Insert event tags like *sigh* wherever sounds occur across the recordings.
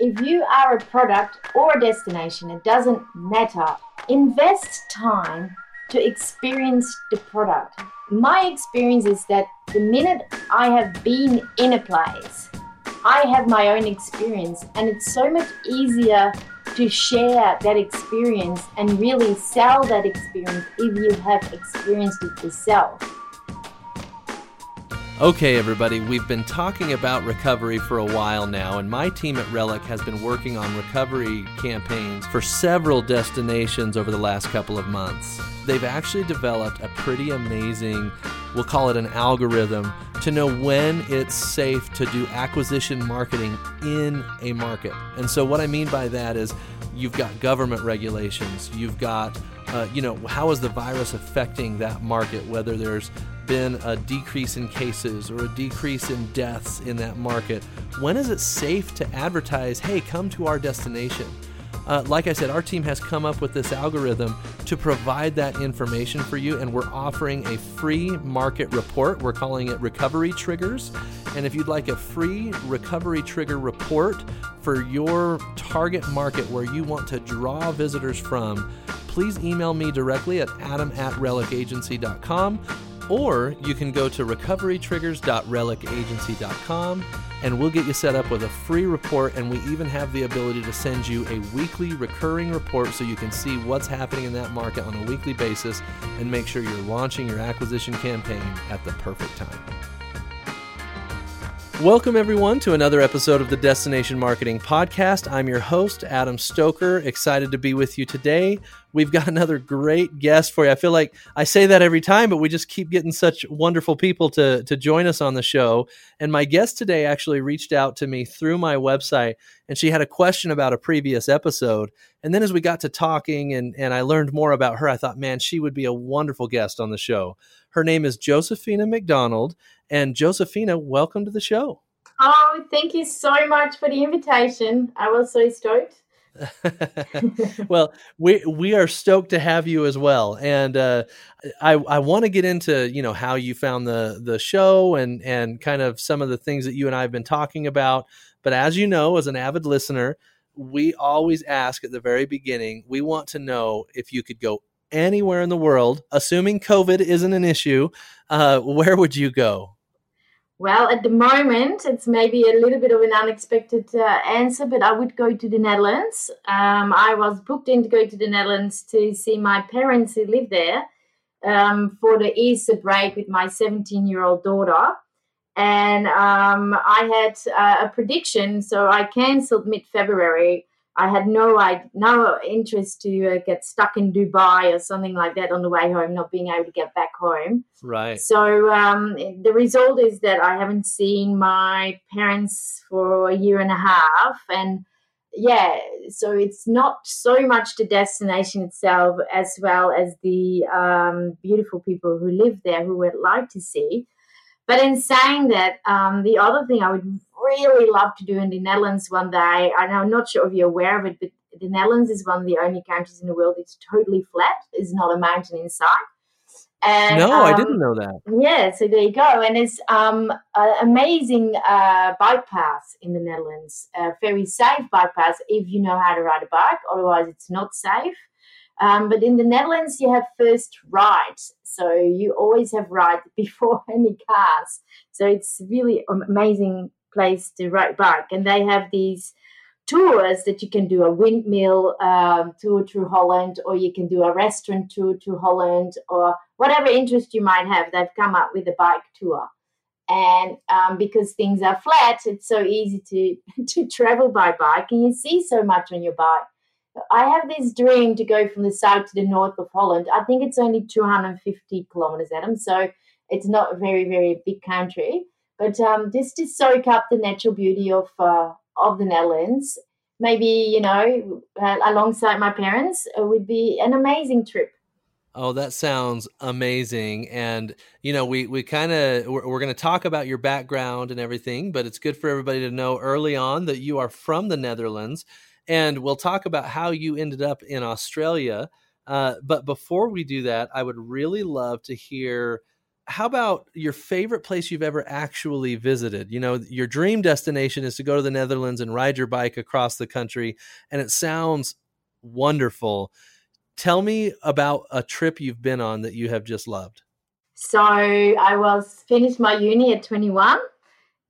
if you are a product or a destination, it doesn't matter. Invest time to experience the product. My experience is that the minute I have been in a place, I have my own experience, and it's so much easier to share that experience and really sell that experience if you have experienced it yourself. Okay, everybody, we've been talking about recovery for a while now, and my team at Relic has been working on recovery campaigns for several destinations over the last couple of months. They've actually developed a pretty amazing, we'll call it an algorithm, to know when it's safe to do acquisition marketing in a market. And so, what I mean by that is you've got government regulations, you've got uh, you know, how is the virus affecting that market? Whether there's been a decrease in cases or a decrease in deaths in that market, when is it safe to advertise, hey, come to our destination? Uh, like I said, our team has come up with this algorithm to provide that information for you, and we're offering a free market report. We're calling it Recovery Triggers. And if you'd like a free Recovery Trigger report for your target market where you want to draw visitors from, please email me directly at adam at relicagency.com or you can go to recoverytriggers.relicagency.com and we'll get you set up with a free report. And we even have the ability to send you a weekly recurring report so you can see what's happening in that market on a weekly basis and make sure you're launching your acquisition campaign at the perfect time. Welcome, everyone, to another episode of the Destination Marketing Podcast. I'm your host, Adam Stoker. Excited to be with you today. We've got *laughs* another great guest for you. I feel like I say that every time, but we just keep getting such wonderful people to, to join us on the show. And my guest today actually reached out to me through my website, and she had a question about a previous episode. And then as we got to talking and, and I learned more about her, I thought, man, she would be a wonderful guest on the show. Her name is Josephina McDonald. And Josephina, welcome to the show. Oh, thank you so much for the invitation. I was so stoked. *laughs* *laughs* well, we we are stoked to have you as well, and uh, I I want to get into you know how you found the the show and and kind of some of the things that you and I have been talking about. But as you know, as an avid listener, we always ask at the very beginning. We want to know if you could go anywhere in the world, assuming COVID isn't an issue. Uh, where would you go? Well, at the moment, it's maybe a little bit of an unexpected uh, answer, but I would go to the Netherlands. Um, I was booked in to go to the Netherlands to see my parents who live there um, for the Easter break with my 17 year old daughter. And um, I had uh, a prediction, so I cancelled mid February I had no I no interest to uh, get stuck in Dubai or something like that on the way home, not being able to get back home. Right. So um, the result is that I haven't seen my parents for a year and a half, and yeah, so it's not so much the destination itself as well as the um, beautiful people who live there who would like to see. But in saying that, um, the other thing I would really love to do in the Netherlands one day. I'm not sure if you're aware of it, but the Netherlands is one of the only countries in the world that's totally flat. There's not a mountain inside. And, no, um, I didn't know that. Yeah, so there you go. And it's um, an amazing uh, bike path in the Netherlands, a very safe bike path if you know how to ride a bike. Otherwise, it's not safe. Um, but in the Netherlands, you have first rides. So you always have rides *laughs* before any cars. So it's really amazing place to ride bike, and they have these tours that you can do a windmill um, tour through Holland, or you can do a restaurant tour to Holland, or whatever interest you might have. They've come up with a bike tour, and um, because things are flat, it's so easy to *laughs* to travel by bike, and you see so much on your bike. I have this dream to go from the south to the north of Holland. I think it's only 250 kilometers, Adam. So it's not a very, very big country. But um, just to soak up the natural beauty of uh, of the Netherlands, maybe you know, uh, alongside my parents, it would be an amazing trip. Oh, that sounds amazing. And, you know, we, we kind of, we're, we're going to talk about your background and everything, but it's good for everybody to know early on that you are from the Netherlands. And we'll talk about how you ended up in Australia. Uh, but before we do that, I would really love to hear how about your favorite place you've ever actually visited? You know, your dream destination is to go to the Netherlands and ride your bike across the country, and it sounds wonderful. Tell me about a trip you've been on that you have just loved. So I was finished my uni at 21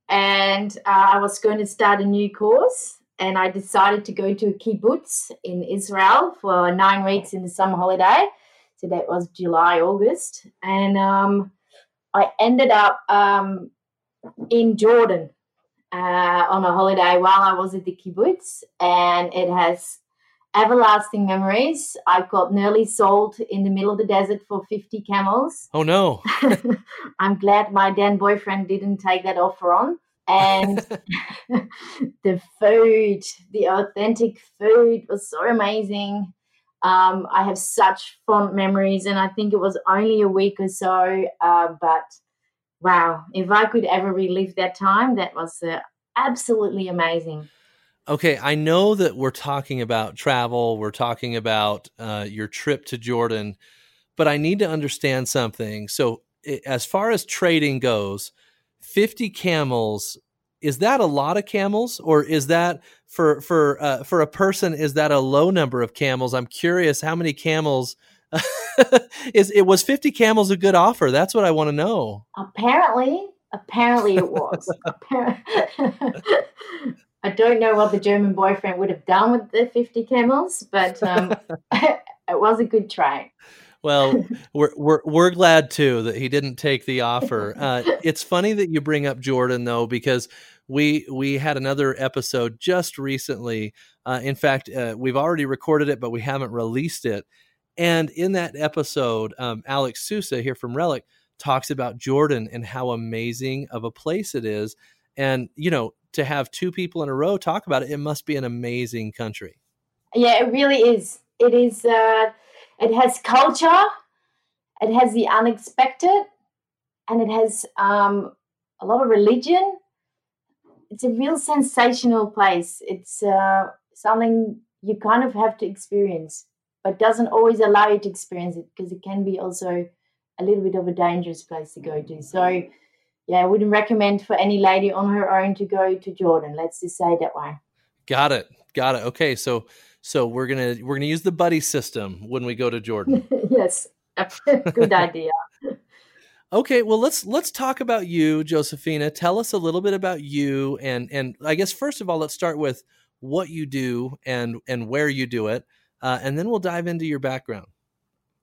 and uh, I was going to start a new course and I decided to go to a kibbutz in Israel for nine weeks in the summer holiday. So that was July, August. And um, I ended up um, in Jordan uh, on a holiday while I was at the kibbutz. And it has everlasting memories. I got nearly sold in the middle of the desert for 50 camels. Oh, no. *laughs* I'm glad my then boyfriend didn't take that offer on. And *laughs* *laughs* the food, the authentic food was so amazing. Um, I have such fond memories, and I think it was only a week or so. Uh, but wow, if I could ever relive that time, that was uh, absolutely amazing. Okay, I know that we're talking about travel, we're talking about uh, your trip to Jordan, but I need to understand something. So, as far as trading goes, 50 camels is that a lot of camels? Or is that for for uh, for a person is that a low number of camels? I'm curious how many camels *laughs* is it was 50 camels a good offer? That's what i want to know. Apparently apparently it was. *laughs* *laughs* I don't know what the German boyfriend would have done with the 50 camels, but um, it was a good try. Well, *laughs* we're, we're we're glad too that he didn't take the offer. *laughs* Uh, it's funny that you bring up Jordan though, because we we had another episode just recently. Uh, in fact, uh, we've already recorded it, but we haven't released it. And in that episode, um, Alex Sousa here from Relic talks about Jordan and how amazing of a place it is. And you know, to have two people in a row talk about it, it must be an amazing country. Yeah, it really is. It is. Uh, it has culture. It has the unexpected, and it has um, a lot of religion. It's a real sensational place. It's uh, something you kind of have to experience, but doesn't always allow you to experience it because it can be also a little bit of a dangerous place to go to. So yeah, I wouldn't recommend for any lady on her own to go to Jordan. Let's just say that way. Got it. Got it. Okay, so so we're gonna we're gonna use the buddy system when we go to Jordan. *laughs* yes, *laughs* good idea. Okay, well let's let's talk about you, Josephina. Tell us a little bit about you, and and I guess first of all, let's start with what you do and and where you do it, uh, and then we'll dive into your background.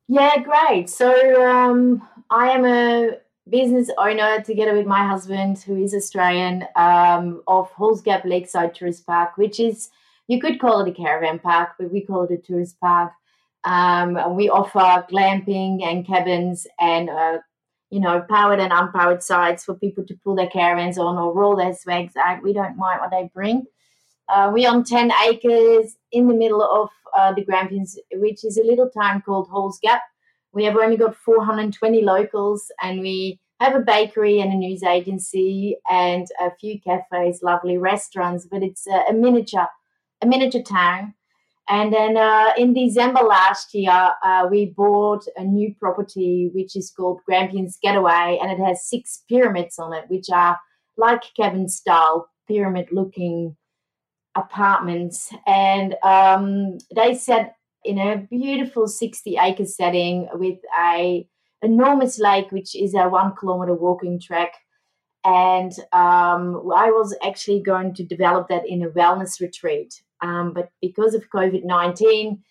Yeah, great. So um, I am a business owner together with my husband, who is Australian, um, of Halls Gap Lakeside Tourist Park, which is, you could call it a caravan park, but we call it a tourist park. Um, we offer glamping and cabins and, uh, you know, powered and unpowered sites for people to pull their caravans on or roll their swags out. We don't mind what they bring. Uh, we own 10 acres in the middle of uh, the Grampians, which is a little town called Halls Gap we have only got 420 locals and we have a bakery and a news agency and a few cafes, lovely restaurants, but it's a, a miniature, a miniature town. And then uh, in December last year, uh, we bought a new property which is called Grampians Getaway, and it has six pyramids on it, which are like cabin style pyramid looking apartments. And um, they said in a beautiful 60 acre setting with a enormous lake, which is a one kilometer walking track. And um, I was actually going to develop that in a wellness retreat. Um, but because of COVID 19,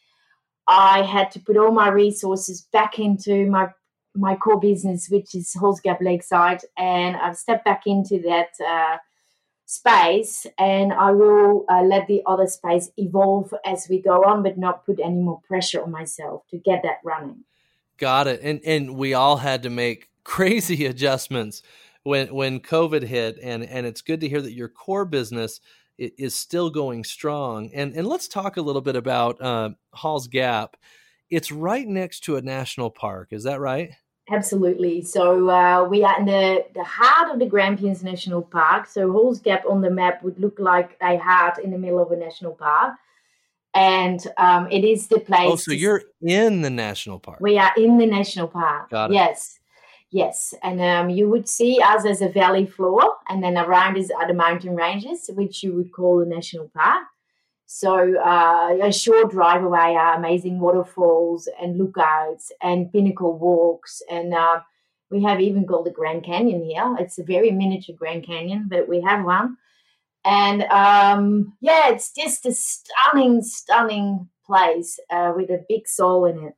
I had to put all my resources back into my my core business, which is Halls Gap Lakeside, and I've stepped back into that uh, space and I will uh, let the other space evolve as we go on, but not put any more pressure on myself to get that running. Got it. And and we all had to make *laughs* crazy adjustments when when COVID hit, and and it's good to hear that your core business is still going strong. And and let's talk a little bit about uh, Halls Gap. It's right next to a national park. Is that right? Absolutely. So uh, we are in the, the heart of the Grampians National Park. So Halls Gap on the map would look like a heart in the middle of a national park. And um, it is the place. Oh, so you're in the national park. We are in the national park. Got it. Yes. Yes, and um, you would see us as a valley floor, and then around us are the mountain ranges, which you would call a national park. So uh, a short drive away are amazing waterfalls and lookouts and pinnacle walks, and uh, we have even called the Grand Canyon here. It's a very miniature Grand Canyon, but we have one. And um, yeah, it's just a stunning, stunning place uh, with a big soul in it.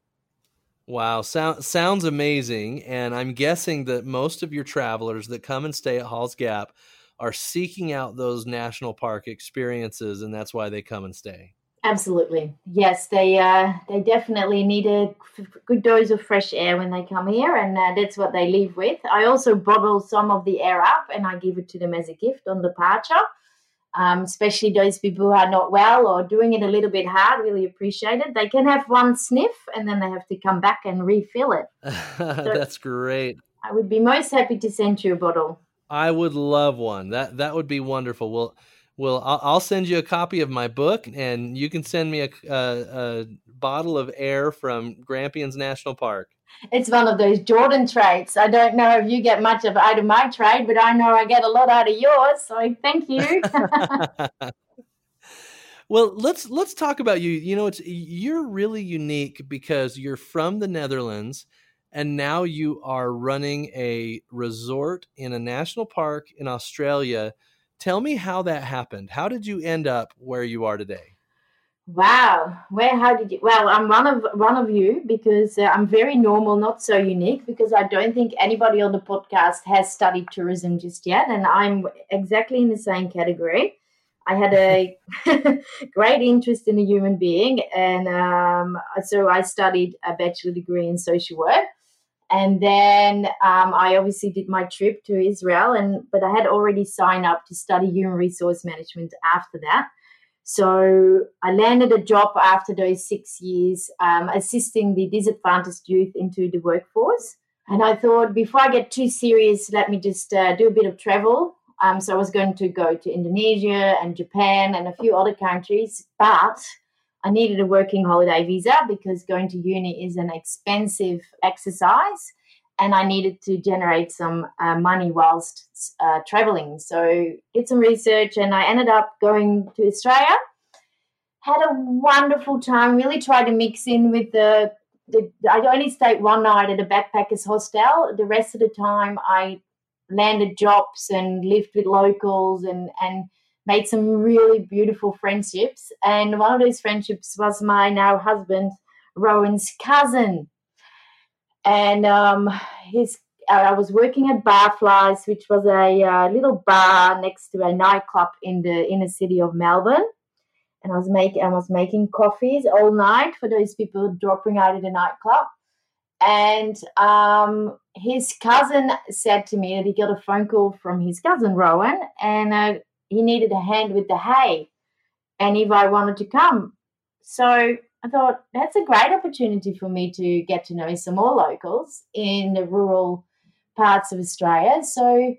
Wow, sound, sounds amazing. And I'm guessing that most of your travelers that come and stay at Halls Gap are seeking out those national park experiences, and that's why they come and stay. Absolutely, yes. They uh, they definitely need a good dose of fresh air when they come here, and uh, that's what they leave with. I also bottle some of the air up, and I give it to them as a gift on departure um, especially those people who are not well or doing it a little bit hard, really appreciate it. They can have one sniff and then they have to come back and refill it. *laughs* so That's great. I would be most happy to send you a bottle. I would love one. That that would be wonderful. Well, well, I'll, send you a copy of my book, and you can send me a, a, a bottle of air from Grampians National Park it's one of those Jordan traits. I don't know if you get much of out of my trade, but I know I get a lot out of yours. So thank you. *laughs* well, let's let's talk about you. You know, it's you're really unique because you're from the Netherlands and now you are running a resort in a national park in Australia. Tell me how that happened. How did you end up where you are today? Wow, where how did you? Well, I'm one of one of you because uh, I'm very normal, not so unique. Because I don't think anybody on the podcast has studied tourism just yet, and I'm exactly in the same category. I had a *laughs* great interest in a human being, and um, so I studied a bachelor degree in social work. And then um, I obviously did my trip to Israel, and but I had already signed up to study human resource management after that. So I landed a job after those six years um, assisting the disadvantaged youth into the workforce. And I thought, before I get too serious, let me just uh, do a bit of travel. Um, so I was going to go to Indonesia and Japan and a few other countries, but I needed a working holiday visa because going to uni is an expensive exercise and I needed to generate some uh, money whilst uh, traveling. So did some research, and I ended up going to Australia. Had a wonderful time. Really tried to mix in with the. the I only stayed one night at a backpackers hostel. The rest of the time, I landed jobs and lived with locals and and made some really beautiful friendships. And one of those friendships was my now husband, Rowan's cousin and um, his uh, I was working at Barflies, which was a uh, little bar next to a nightclub in the inner city of Melbourne. And I was making I was making coffees all night for those people dropping out of the nightclub. And um, his cousin said to me that he got a phone call from his cousin Rowan, and uh, he needed a hand with the hay, and if I wanted to come. So I thought that's a great opportunity for me to get to know some more locals in the rural parts of Australia. So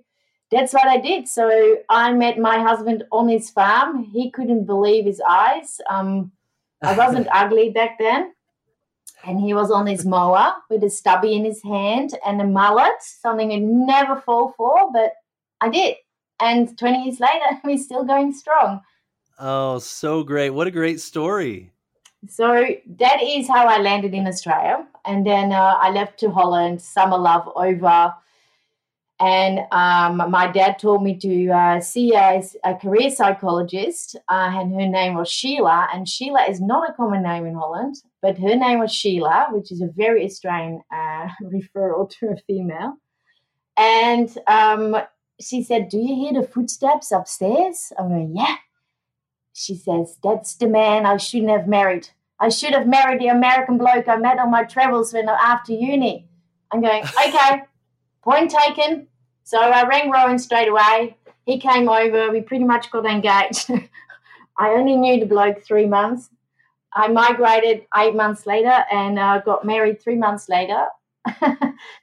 that's what I did. So I met my husband on his farm. He couldn't believe his eyes. Um, I wasn't *laughs* ugly back then. And he was on his mower with a stubby in his hand and a mullet, something I'd never fall for, but I did. And 20 years later, *laughs* we're still going strong. Oh, so great. What a great story. So that is how I landed in Australia. And then uh, I left to Holland, summer love over. And um, my dad told me to uh, see a, a, career psychologist, uh, and her name was Sheila. And Sheila is not a common name in Holland, but her name was Sheila, which is a very Australian uh, *laughs* referral to a female. And um, she said, Do you hear the footsteps upstairs? I'm going, Yeah she says, That's the man I shouldn't have married. I should have married the American bloke I met on my travels when after uni. I'm going, *laughs* okay, point taken. So I rang Rowan straight away. He came over. We pretty much got engaged. *laughs* I only knew the bloke three months. I migrated eight months later and uh, got married three months later. *laughs*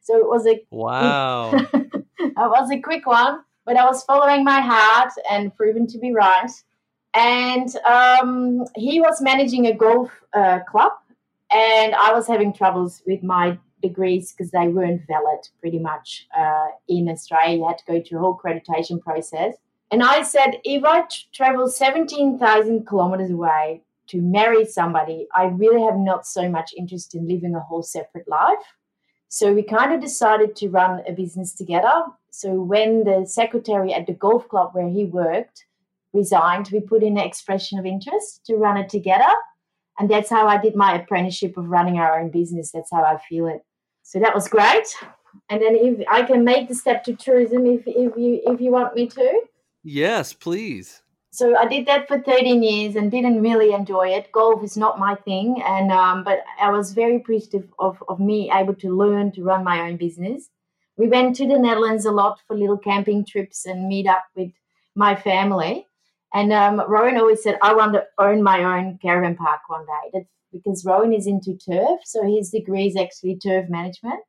so it was a wow. it was a quick one, but I was following my heart and proven to be right and um, he was managing a golf uh, club, and I was having troubles with my degrees because they weren't valid pretty much uh, in Australia. You had to go through a whole accreditation process. And I said, if I t- travel 17,000 kilometers away to marry somebody, I really have not so much interest in living a whole separate life. So we kind of decided to run a business together. So when the secretary at the golf club where he worked resigned, we put in an expression of interest to run it together. And that's how I did my apprenticeship of running our own business. That's how I feel it. So that was great. And then if I can make the step to tourism if, if you if you want me to. Yes, please so I did that for 13 years and didn't really enjoy it. Golf is not my thing, and um, but I was very appreciative of, of me able to learn to run my own business. We went to the Netherlands a lot for little camping trips and meet up with my family. And um, Rowan always said, I want to own my own caravan park one day. That's because Rowan is into turf, so his degree is actually turf management.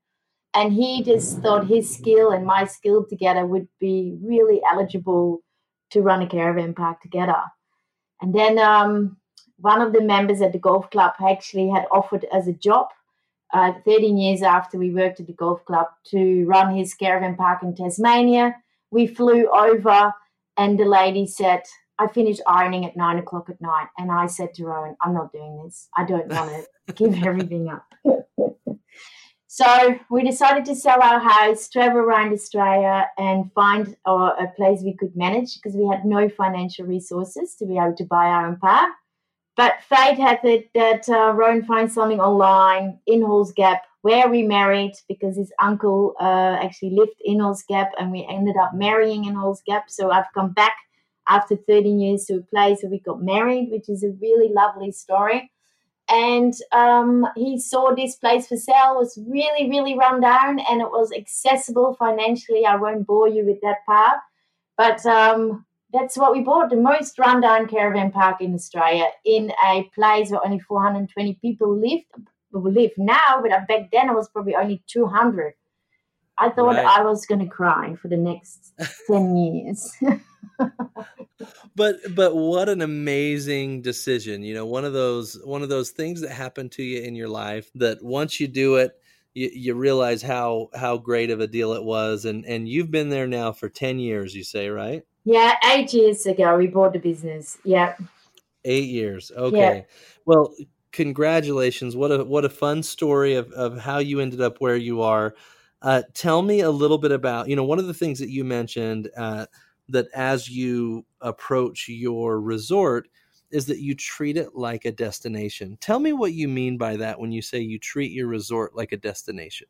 And he just thought his skill and my skill together would be really eligible to run a caravan park together. And then um, one of the members at the golf club actually had offered as a job uh, 13 years after we worked at the golf club to run his caravan park in Tasmania. We flew over, and the lady said, I finished ironing at nine o'clock at night. And I said to Rowan, I'm not doing this. I don't want to *laughs* give everything up. So we decided to sell our house, travel around Australia, and find uh, a place we could manage because we had no financial resources to be able to buy our own park. But fate had it that uh, Rowan finds something online in Halls Gap where we married because his uncle uh, actually lived in Halls Gap and we ended up marrying in Halls Gap. So I've come back after 13 years to a place where we got married, which is a really lovely story. And um, he saw this place for sale was really really run down and it was accessible financially. I won't bore you with that part but um, that's what we bought the most rundown caravan park in australia in a place where only 420 people lived live now but back then it was probably only 200 i thought right. i was going to cry for the next *laughs* 10 years. But but what an amazing decision you know one of those one of those things that happen to you in your life that once you do it you, you realize how how great of a deal it was and and you've been there now for 10 years you say right? Yeah eight years ago we bought the business. Yeah eight years okay. Yeah. well congratulations. What a what a fun story of, of how you ended up where you are uh, tell me a little bit about you know one of the things that you mentioned uh, that as you approach your resort is that you treat it like a destination. Tell me what you mean by that when you say you treat your resort like a destination.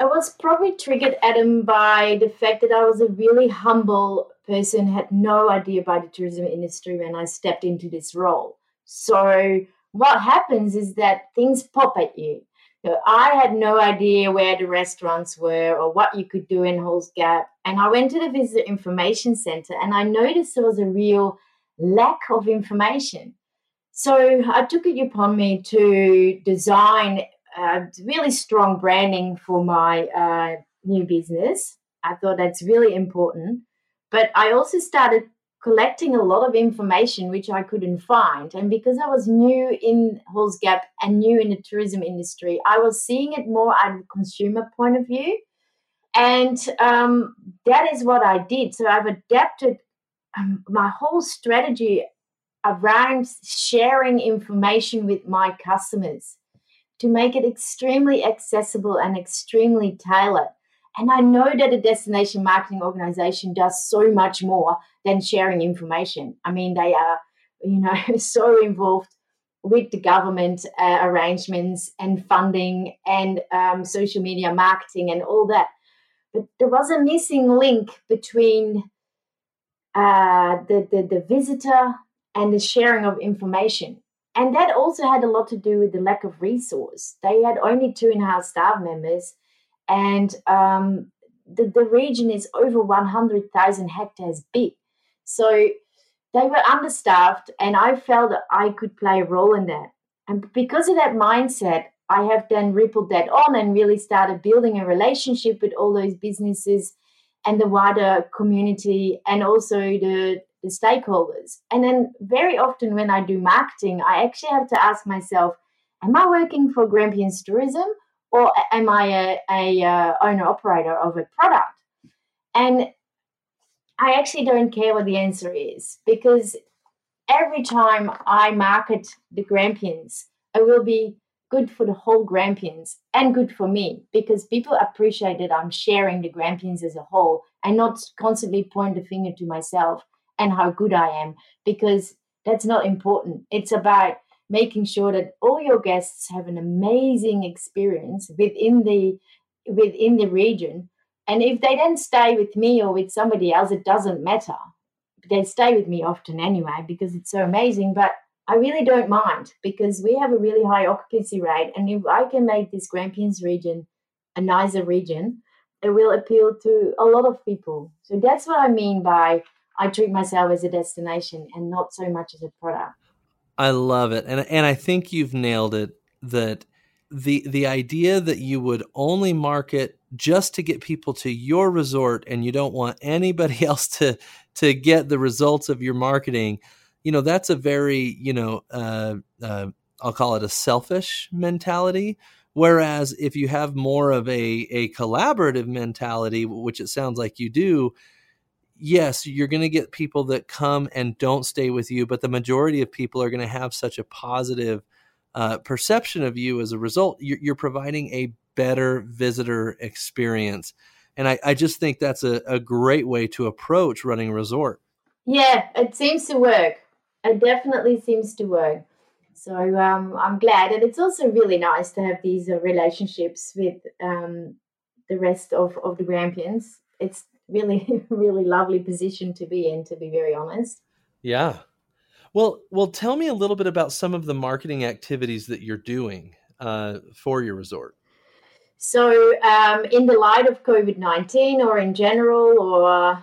I was probably triggered, Adam, by the fact that I was a really humble person, had no idea about the tourism industry when I stepped into this role. So, what happens is that things pop at you. So I had no idea where the restaurants were or what you could do in Halls Gap. And I went to the Visitor Information Center and I noticed there was a real lack of information. So I took it upon me to design uh, really strong branding for my uh, new business. I thought that's really important. But I also started collecting a lot of information which I couldn't find. And because I was new in Halls Gap and new in the tourism industry, I was seeing it more at a consumer point of view. And um, that is what I did. So I've adapted um, my whole strategy around sharing information with my customers to make it extremely accessible and extremely tailored. And I know that a destination marketing organization does so much more than sharing information. I mean, they are, you know, *laughs* so involved with the government uh, arrangements and funding and um, social media marketing and all that. But there was a missing link between uh, the, the, the visitor and the sharing of information. And that also had a lot to do with the lack of resource. They had only two and a half staff members and um, the, the region is over 100,000 hectares big. So they were understaffed, and I felt that I could play a role in that. And because of that mindset, I have then rippled that on and really started building a relationship with all those businesses and the wider community and also the, the stakeholders. And then very often when I do marketing, I actually have to ask myself, am I working for Grampians Tourism or am I a, a uh, owner operator of a product? And I actually don't care what the answer is because every time I market the Grampians, it will be good for the whole Grampians and good for me because people appreciate that I'm sharing the Grampians as a whole and not constantly point the finger to myself and how good I am because that's not important. It's about making sure that all your guests have an amazing experience within the within the region and if they then stay with me or with somebody else, it doesn't matter. They stay with me often anyway because it's so amazing. But I really don't mind because we have a really high occupancy rate. And if I can make this Grampians region a nicer region, it will appeal to a lot of people. So that's what I mean by I treat myself as a destination and not so much as a product. I love it. And and I think you've nailed it that the the idea that you would only market just to get people to your resort and you don't want anybody *laughs* else to to get the results of your marketing you know that's a very you know uh, uh, i'll call it a selfish mentality whereas if you have more of a a collaborative mentality which it sounds like you do yes you're going to get people that come and don't stay with you but the majority of people are going to have such a positive uh, perception of you as a result. You're, you're, providing a better visitor experience. And I, I just think that's a, a great way to approach running a resort. Yeah, it seems to work. It definitely seems to work. So um, I'm glad. And it's also really nice to have these uh, relationships with um, the rest of, of the Grampians. It's really, *laughs* really lovely position to be in, to be very honest. Yeah. Well, well, tell me a little bit about some of the marketing activities that you're doing uh, for your resort. So, um, in the light of COVID nineteen, or in general, or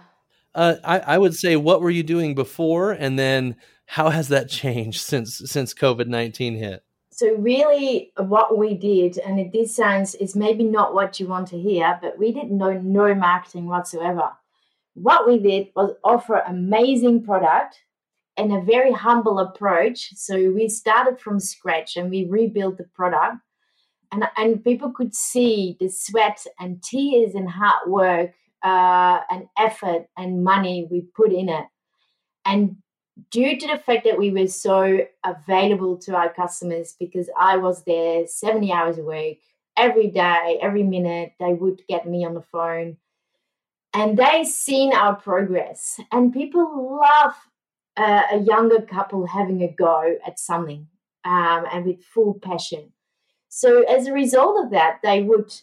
uh, I, I would say, what were you doing before, and then how has that *laughs* changed since since COVID nineteen hit? So, really, what we did, and it this sounds is maybe not what you want to hear, but we didn't know no marketing whatsoever. What we did was offer amazing product and a very humble approach. So we started from scratch and we rebuilt the product. And, and people could see the sweat and tears and hard work uh, and effort and money we put in it. And due to the fact that we were so available to our customers, because I was there 70 hours a week, every day, every minute, they would get me on the phone. And they seen our progress. And people love a younger couple having a go at something um, and with full passion. So, as a result of that, they would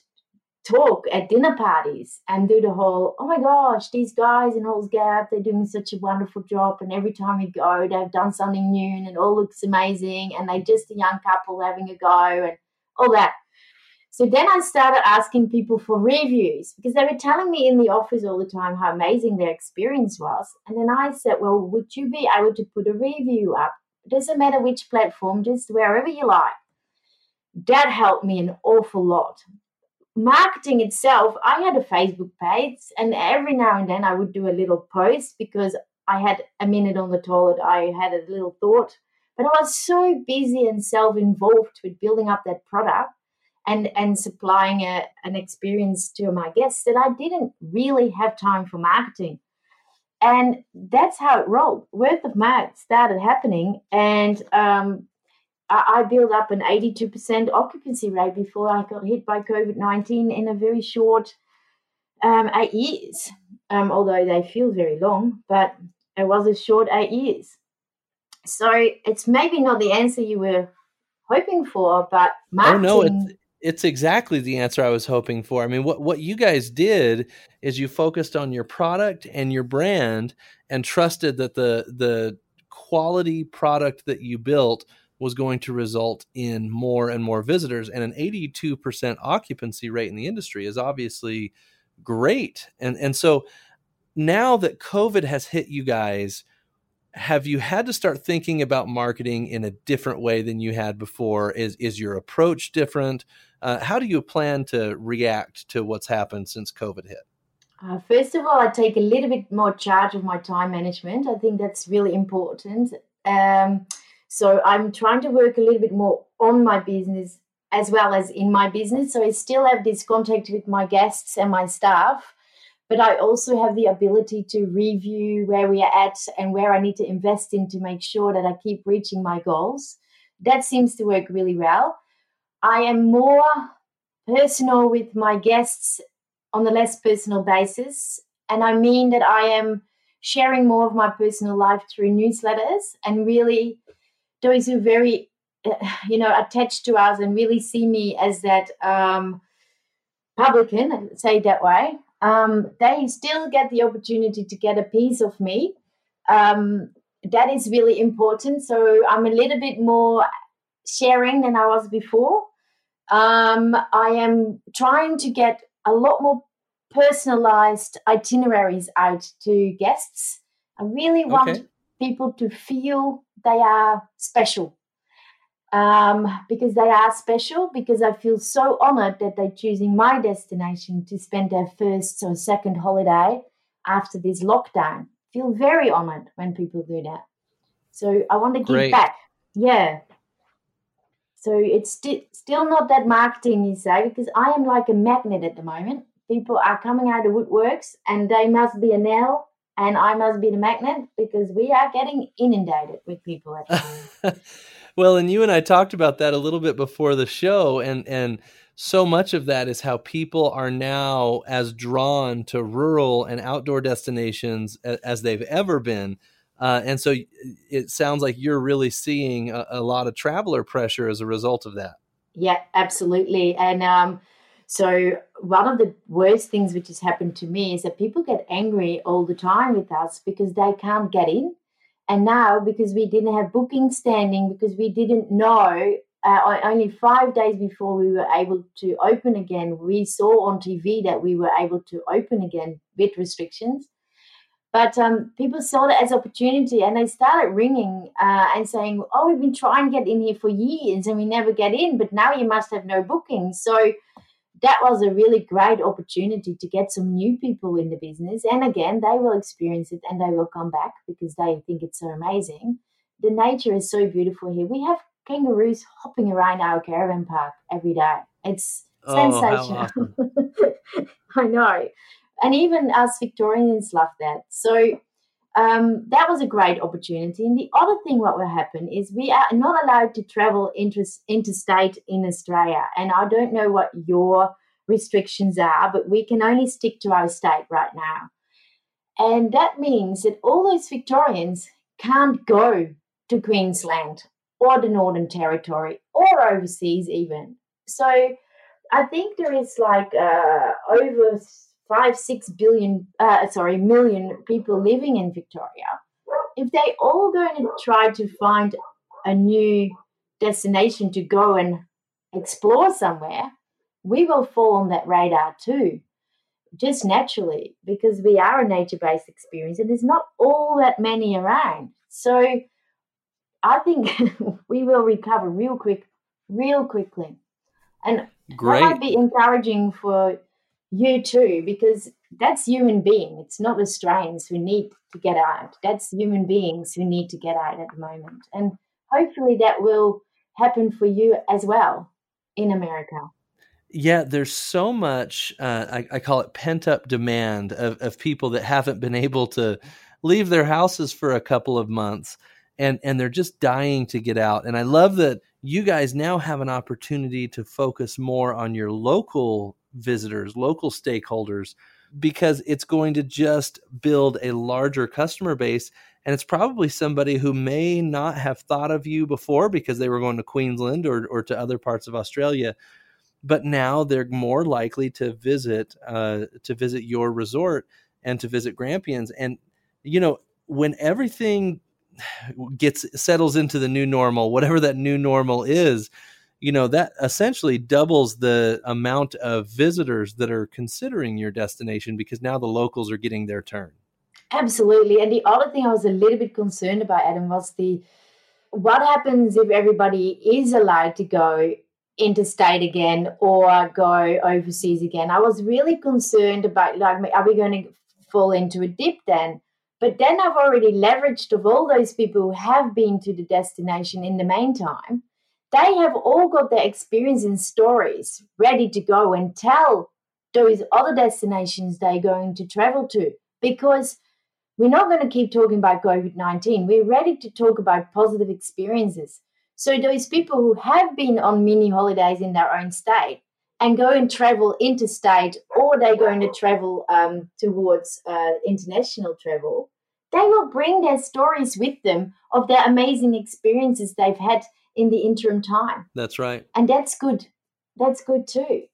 talk at dinner parties and do the whole, oh my gosh, these guys in Halls Gap, they're doing such a wonderful job. And every time we go, they've done something new and it all looks amazing. And they're just a young couple having a go and all that. So then I started asking people for reviews because they were telling me in the office all the time how amazing their experience was. And then I said, Well, would you be able to put a review up? It doesn't matter which platform, just wherever you like. That helped me an awful lot. Marketing itself, I had a Facebook page, and every now and then I would do a little post because I had a minute on the toilet, I had a little thought. But I was so busy and self involved with building up that product and and supplying a, an experience to my guests that I didn't really have time for marketing. And that's how it rolled. Word of mouth started happening, and um, I, I built up an 82% occupancy rate before I got hit by COVID 19 in a very short um, eight years. Um, although they feel very long, but it was a short eight years. So it's maybe not the answer you were hoping for, but marketing. Oh no, it's it's exactly the answer I was hoping for. I mean, what what you guys did is you focused on your product and your brand and trusted that the the quality product that you built was going to result in more and more visitors and an 82% occupancy rate in the industry is obviously great. And and so now that COVID has hit you guys, have you had to start thinking about marketing in a different way than you had before? Is is your approach different? Uh, how do you plan to react to what's happened since COVID hit? Uh, first of all, I take a little bit more charge of my time management. I think that's really important. Um, so I'm trying to work a little bit more on my business as well as in my business. So I still have this contact with my guests and my staff, but I also have the ability to review where we are at and where I need to invest in to make sure that I keep reaching my goals. That seems to work really well. I am more personal with my guests on a less personal basis. And I mean that I am sharing more of my personal life through newsletters and really those who are very *sighs* you know attached to us and really see me as that um, publican say it that way um, they still get the opportunity to get a piece of me um, that is really important so i'm a little bit more sharing than i was before um, i am trying to get a lot more personalized itineraries out to guests. I really want okay. people to feel they are special. Um, because they are special, because I feel so honored that they're choosing my destination to spend their first or second holiday after this lockdown. Feel very honored when people do that. So I want to give Great. back. Yeah. So it's st- still not that marketing, you say, because I am like a magnet at the moment people are coming out of woodworks and they must be a nail and I must be the magnet because we are getting inundated with people at the *laughs* well, and you and I talked about that a little bit before the show and and so much of that is how people are now as drawn to rural and outdoor destinations as they've ever been. Uh, and so it sounds like you're really seeing a, a, lot of traveler pressure as a result of that. Yeah, absolutely. And um, so one of the worst things which has happened to me is that people get angry all the time with us because they can't get in. And now, because we didn't have booking standing, because we didn't know, uh, only five days before we were able to open again, we saw on TV that we were able to open again with restrictions. But um, people saw it as opportunity and they started ringing uh, and saying, Oh, we've been trying to get in here for years and we never get in, but now you must have no bookings. So that was a really great opportunity to get some new people in the business. And again, they will experience it and they will come back because they think it's so amazing. The nature is so beautiful here. We have kangaroos hopping around our caravan park every day. It's oh, sensational. *laughs* I know. And even us Victorians love that. So um, that was a great opportunity. And the other thing what will happen is we are not allowed to travel inter- interstate in Australia. And I don't know what your restrictions are, but we can only stick to our state right now. And that means that all those Victorians can't go to Queensland or the Northern Territory or overseas even. So I think there is like uh, over five, six billion, uh, sorry, million people living in Victoria, if they all going to try to find a new destination to go and explore somewhere, we will fall on that radar too, just naturally, because we are a nature based experience and there's not all that many around. So I think *laughs* we will recover real quick, real quickly. And Great. that might be encouraging for you too, because that's human being. It's not Australians who need to get out. That's human beings who need to get out at the moment. And hopefully that will happen for you as well in America. Yeah, there's so much, uh, I, I, call it pent up demand of, of people that haven't been able to leave their houses for a couple of months and, and they're just dying to get out. And I love that you guys now have an opportunity to focus more on your local visitors, local stakeholders, because it's going to just build a larger customer base. And it's probably somebody who may not have thought of you before because they were going to Queensland or, or to other parts of Australia. But now they're more likely to visit uh, to visit your resort and to visit Grampians. And you know when everything *sighs* gets settles into the new normal, whatever that new normal is, you know that essentially doubles the amount of visitors that are considering your destination because now the locals are getting their turn. Absolutely. And the other thing i was a little bit concerned about adam was the what happens if everybody is allowed to go interstate again or go overseas again? I was really concerned about like are we going to fall into a dip then? But then i've already leveraged of all those people who have been to the destination in the meantime they have all got their experience and stories ready to go and tell those other destinations they're going to travel to because we're not going to keep talking about COVID 19. We're ready to talk about positive experiences. So, those people who have been on mini holidays in their own state and go and travel interstate or they're going to travel um, towards uh, international travel, they will bring their stories with them of their amazing experiences they've had in the interim time. That's right. And that's good. That's good too.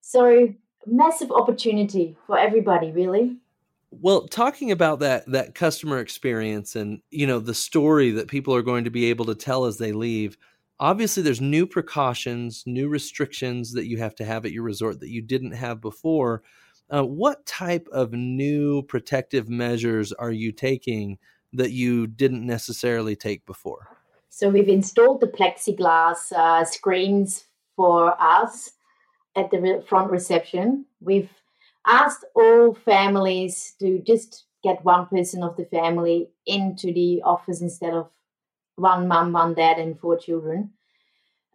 So, massive opportunity for everybody, really. Well, talking about that that customer experience and you know the story that people are going to be able to tell as they leave, obviously there's new precautions, new restrictions that you have to have at your resort that you didn't have before. Uh, what type of new protective measures are you taking that you didn't necessarily take before? So we've installed the plexiglass uh, screens for us at the front reception. We've asked all families to just get one person of the family into the office instead of one mum, one dad, and four children.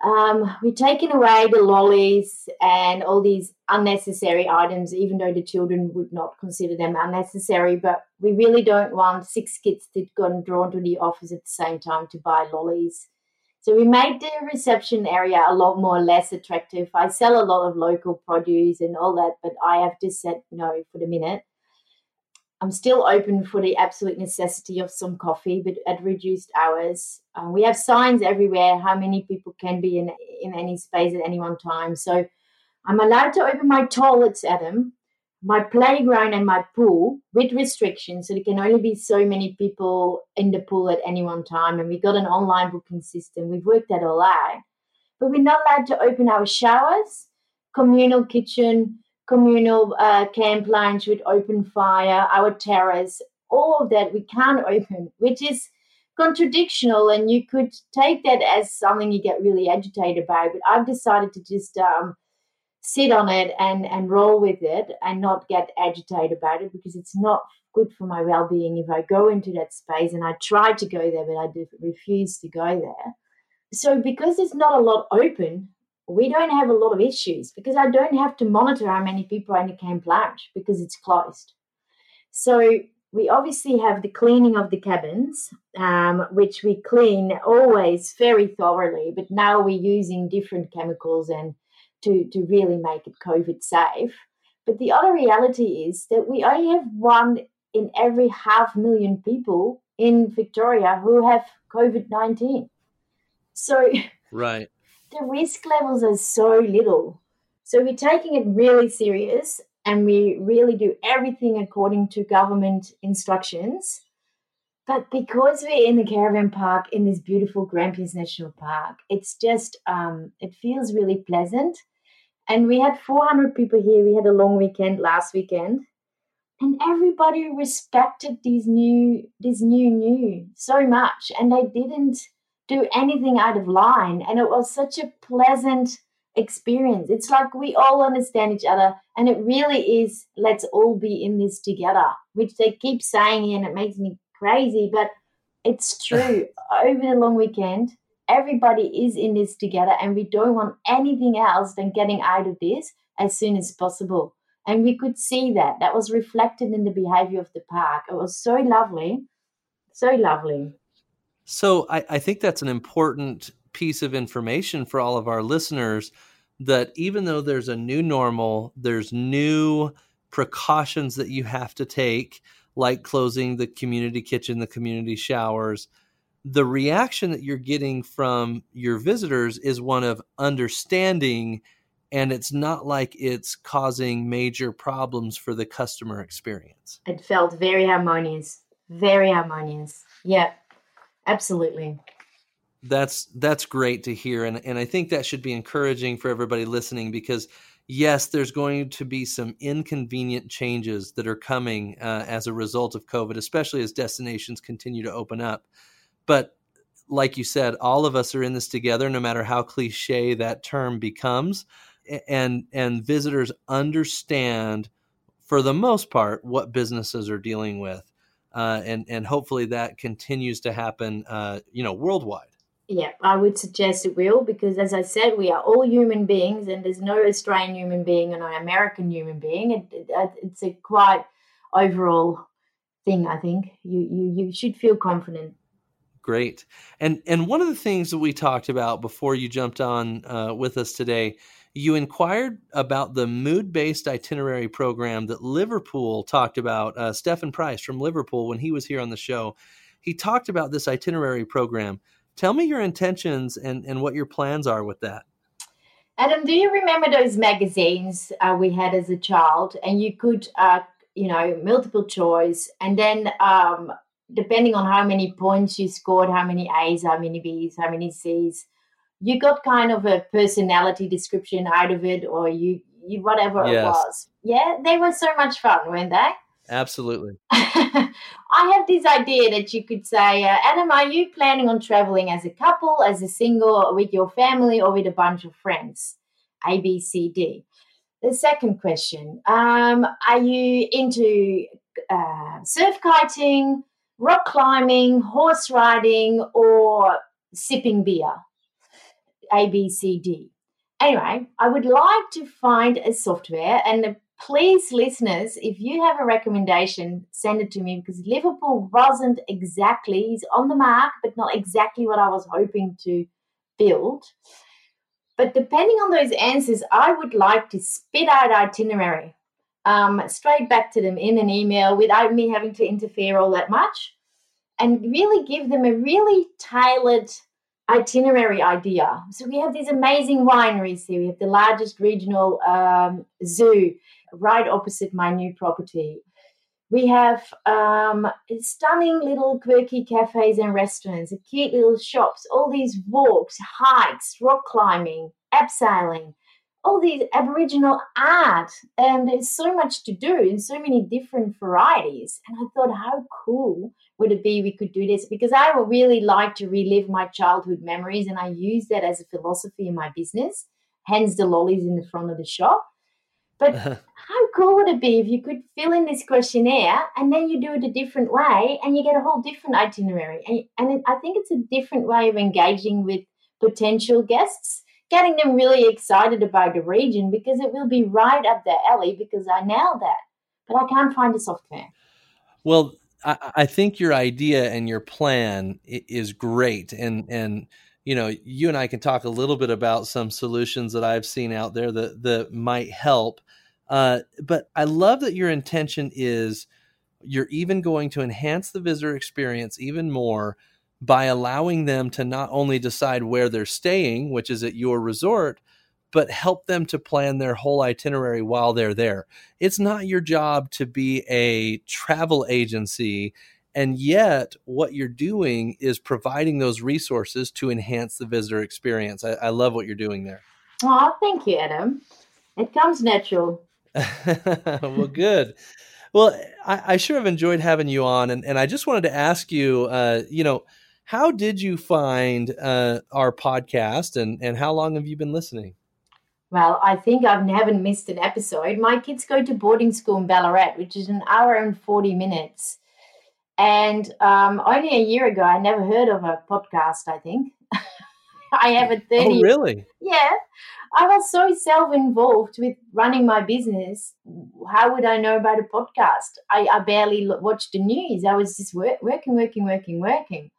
Um, we've taken away the lollies and all these unnecessary items, even though the children would not consider them unnecessary. But we really don't want six kids to go drawn to the office at the same time to buy lollies. So we made the reception area a lot more less attractive. I sell a lot of local produce and all that, but I have just said no for the minute. I'm still open for the absolute necessity of some coffee, but at reduced hours. Um, we have signs everywhere how many people can be in in any space at any one time. So I'm allowed to open my toilets, Adam, my playground and my pool with restrictions. So there can only be so many people in the pool at any one time. And we've got an online booking system. We've worked that all out. But we're not allowed to open our showers, communal kitchen, communal uh, camp lounge with open fire, our terrace, all of that we can't *laughs* open, which is contradictional. And you could take that as something you get really agitated about. But I've decided to just um, sit on it and and roll with it and not get agitated about it because it's not good for my well-being if i go into that space and i tried to go there but i refuse to go there so because there's not a lot open we don't have a lot of issues because i don't have to monitor how many people are in the camp lounge because it's closed so we obviously have the cleaning of the cabins, um, which we clean always very thoroughly, but now we're using different chemicals and to, to really make it COVID safe. But the other reality is that we only have one in every half million people in Victoria who have COVID 19. So, right. The risk levels are so little. So, we're taking it really serious and we really do everything according to government instructions. But because we're in the caravan park in this beautiful Grampians National Park, it's just um, it feels really pleasant. And we had 400 people here. We had a long weekend last weekend. And everybody respected these new, this new, new so much. And they didn't do anything out of line. And it was such a pleasant experience. It's like we all understand each other. And it really is, let's all be in this together, which they keep saying, and it makes me crazy. But it's *laughs* true. Over the long weekend, everybody is in this together and we don't want anything else than getting out of this as soon as possible. And we could see that. That was reflected in the behavior of the park. It was so lovely. So lovely. So I, I think that's an important piece of information for all of our listeners that even though there's a new normal, there's new precautions that you have to take, like closing the community kitchen, the community showers the reaction that you're getting from your visitors is one of understanding and it's not like it's causing major problems for the customer experience. It felt very harmonious, very harmonious. Yeah, absolutely. That's that's great to hear and and I think that should be encouraging for everybody listening because yes, there's going to be some inconvenient changes that are coming uh, as a result of COVID, especially as destinations continue to open up. But like you said, all of us are in this together, no matter how cliche that term becomes. And and visitors understand, for the most part, what businesses are dealing with, uh, and and hopefully that continues to happen, uh, you know, worldwide. Yeah, I would suggest it will because, as I said, we are all human beings, and there's no Australian human being and an American human being. It, it, it's a quite overall thing. I think you you you should feel confident. Great, and and one of the things that we talked about before you jumped on uh, with us today, you inquired about the mood based itinerary program that Liverpool talked about. Uh, Stephen Price from Liverpool, when he was here on the show, he talked about this itinerary program Tell me your intentions and, and what your plans are with that. Adam, do you remember those magazines uh, we had as a child? And you could, uh, you know, multiple choice, and then um, depending on how many points you scored, how many A's, how many B's, how many C's, you got kind of a personality description out of it, or you, you whatever yes. it was. Yeah, they were so much fun, weren't they? Absolutely. *laughs* I have this idea that you could say, uh, Adam, are you planning on traveling as a couple, as a single, with your family, or with a bunch of friends? A, B, C, D. The second question um, Are you into uh, surf kiting, rock climbing, horse riding, or sipping beer? A, B, C, D. Anyway, I would like to find a software and please, listeners, if you have a recommendation, send it to me because Liverpool wasn't exactly, he's on the mark, but not exactly what I was hoping to build. But depending on those answers, I would like to spit out itinerary um, straight back to them in an email without me having to interfere all that much and really give them a really tailored itinerary idea. So we have these amazing wineries here. We have the largest regional um, zoo right opposite my new property. We have um, stunning little quirky cafes and restaurants, cute little shops, all these walks, hikes, rock climbing, abseiling, all these Aboriginal art. And there's so much to do in so many different varieties. And I thought, how cool would it be we could do this? Because I would really like to relive my childhood memories, and I use that as a philosophy in my business. Hence the lollies in the front of the shop. But *laughs* how cool would it be if you could fill in this questionnaire and then you do it a different way and you get a whole different itinerary? And, and it, I think it's a different way of engaging with potential guests, getting them really excited about the region because it will be right up their alley because I nailed that. But I can't find the software. Well, I, I think your idea and your plan is great. And, and, you know, you and I can talk a little bit about some solutions that I've seen out there that that might help. Uh, but I love that your intention is you're even going to enhance the visitor experience even more by allowing them to not only decide where they're staying, which is at your resort, but help them to plan their whole itinerary while they're there. It's not your job to be a travel agency and yet, what you're doing is providing those resources to enhance the visitor experience. I, I love what you're doing there. Oh, thank you, Adam. It comes natural. *laughs* well, good. Well, I, I, sure have enjoyed having you on, and, and I just wanted to ask you, uh, you know, how did you find uh, our podcast, and and how long have you been listening? Well, I think I've never missed an episode. My kids go to boarding school in Ballarat, which is an hour and forty minutes. And um, only a year ago, I never heard of a podcast, I think. *laughs* I have a 30. Oh, really? Yeah. I was so self involved with running my business. How would I know about a podcast? I, I barely watched the news. I was just work, working, working, working, working.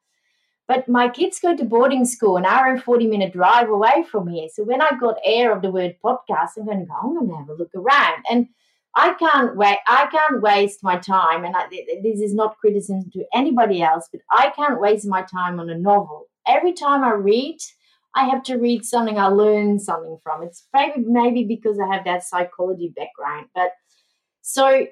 But my kids go to boarding school, an hour and 40 minute drive away from here. So when I got air of the word podcast, I'm going to go, I'm going to have a look around. And I can't wait. I can't waste my time, and I, this is not criticism to anybody else, but I can't waste my time on a novel. Every time I read, I have to read something I learn something from. It's maybe maybe because I have that psychology background, but so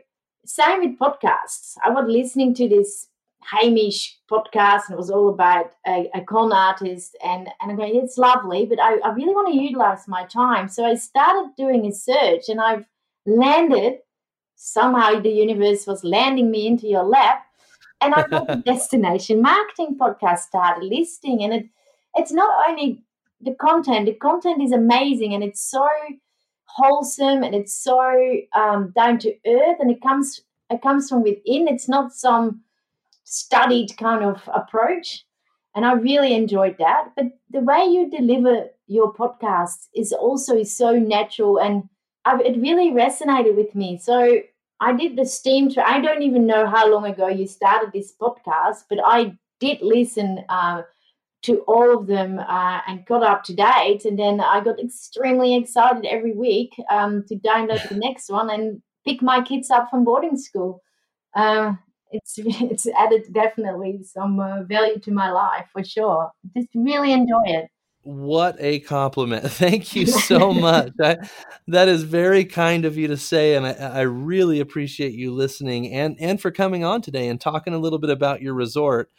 same with podcasts. I was listening to this Hamish podcast, and it was all about a, a con artist, and and I'm going, it's lovely, but I, I really want to utilize my time. So I started doing a search, and I've landed. Somehow the universe was landing me into your lap. And I got the *laughs* destination marketing podcast started listing. And it it's not only the content, the content is amazing and it's so wholesome and it's so um, down to earth and it comes it comes from within. It's not some studied kind of approach. And I really enjoyed that. But the way you deliver your podcast is also so natural and I, it really resonated with me. So I did the steam. Tra- I don't even know how long ago you started this podcast, but I did listen uh, to all of them uh, and got up to date. And then I got extremely excited every week um, to download the *laughs* next one and pick my kids up from boarding school. Uh, it's *laughs* it's added definitely some uh, value to my life for sure. Just really enjoy it. What a compliment. *laughs* Thank you *laughs* so much. I, that is very kind of you to say, and I, I, really appreciate you listening and, and for coming on today and talking a little bit about your resort.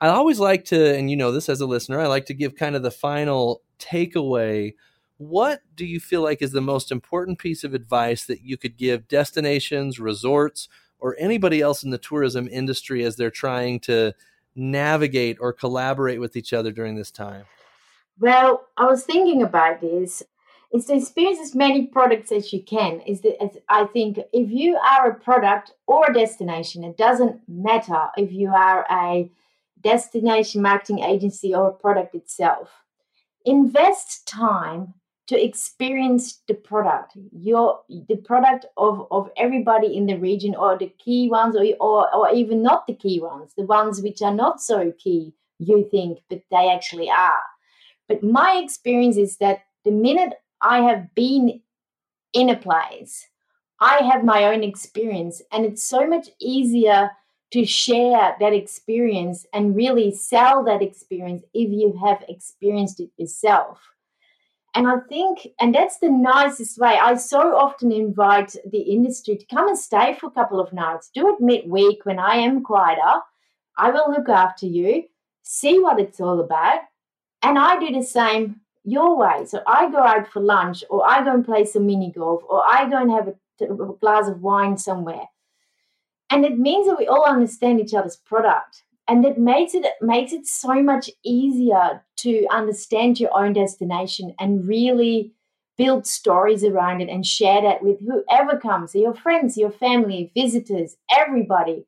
I always like to, and you know this as a listener, I like to give kind of the final takeaway. What do you feel like is the most important piece of advice that you could give destinations, resorts, or anybody else in the tourism industry as they're trying to navigate or collaborate with each other during this time? Well, I was thinking about this. It's to experience as many products as you can. Is that I think if you are a product or a destination, it doesn't matter if you are a destination marketing agency or a product itself. Invest time to experience the product, your the product of, of everybody in the region or the key ones or, or, or even not the key ones, the ones which are not so key, you think, but they actually are but my experience is that the minute I have been in a place, I have my own experience, and it's so much easier to share that experience and really sell that experience if you have experienced it yourself. And I think, and that's the nicest way. I so often invite the industry to come and stay for a couple of nights. Do it midweek when I am quieter. I will look after you, see what it's all about, and I do the same your way. So I go out for lunch, or I go and play some mini golf, or I go and have a, glass of wine somewhere. And it means that we all understand each other's product. And that makes it makes it so much easier to understand your own destination and really build stories around it and share that with whoever comes, your friends, your family, visitors, everybody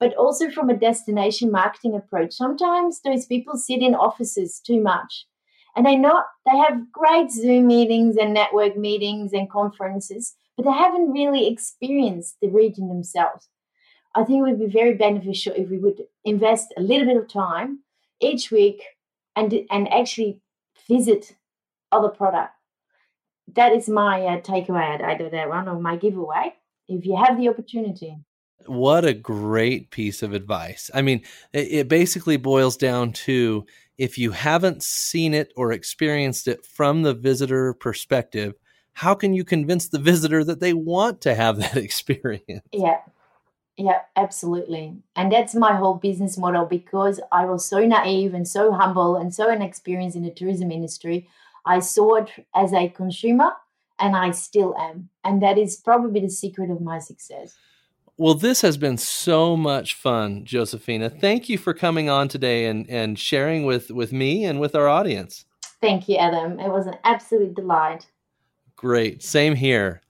but also from a destination marketing approach. Sometimes those people sit in offices too much and they not they have great Zoom meetings and network meetings and conferences, but they haven't really experienced the region themselves. I think it would be very beneficial if we would invest a little bit of time each week and and actually visit other product. That is my uh, takeaway out of that one or my giveaway. If you have the opportunity. What a great piece of advice. I mean, it, it basically boils down to if you haven't seen it or experienced it from the visitor perspective, how can you convince the *laughs* visitor that they want to have that *laughs* experience? Yeah. Yeah, absolutely. And that's my whole business model because I was so naive and so humble and so inexperienced in the tourism industry. I saw it as a consumer and I still am. And that is probably the secret of my success. Well, this has been so much fun, Josephina. Thank you for coming on today and, and sharing with, with me and with our audience. Thank you, Adam. It was an absolute delight. Great. Same here.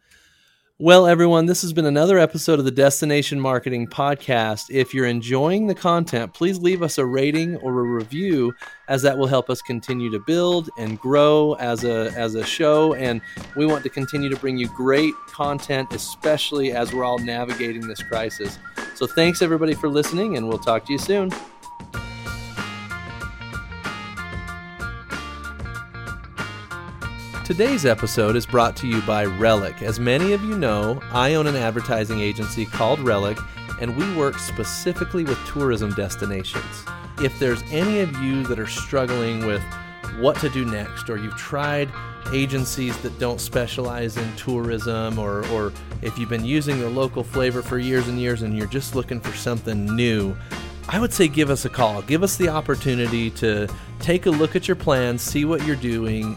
Well, everyone, this has been another episode of the Destination Marketing Podcast. If you're enjoying the content, please leave us a rating or a review, as that will help us continue to build and grow as a as a show. And we want to continue to bring you great content, especially as we're all navigating this crisis. So, thanks everybody for listening, and we'll talk to you soon. Today's episode is brought to you by Relic. As many of you know, I own an advertising agency called Relic, and we work specifically with tourism destinations. If there's any of you that are struggling with what to do next, or you've tried agencies that don't specialize in tourism, or, or if you've been using the local flavor for years and years and you're just looking for something new, I would say give us a call. Give us the opportunity to take a look at your plans, see what you're doing,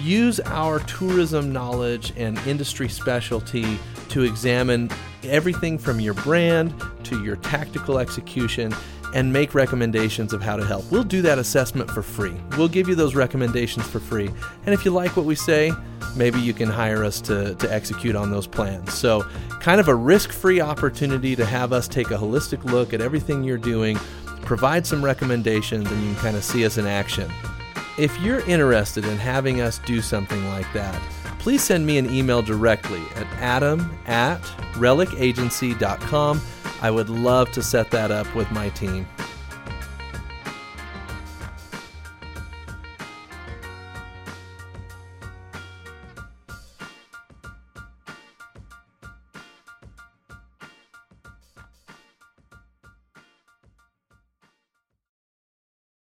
use our tourism knowledge and industry specialty to examine everything from your brand to your tactical execution and make recommendations of how to help. We'll do that assessment for free. We'll give you those recommendations for free. And if you like what we say, maybe you can hire us to, to execute on those plans. So, kind of a risk free opportunity to have us take a holistic look at everything you're doing provide some recommendations, and you can kind of see us in action. If you're interested in having us do something like that, please send me an email directly at adam at relicagency.com. I would love to set that up with my team.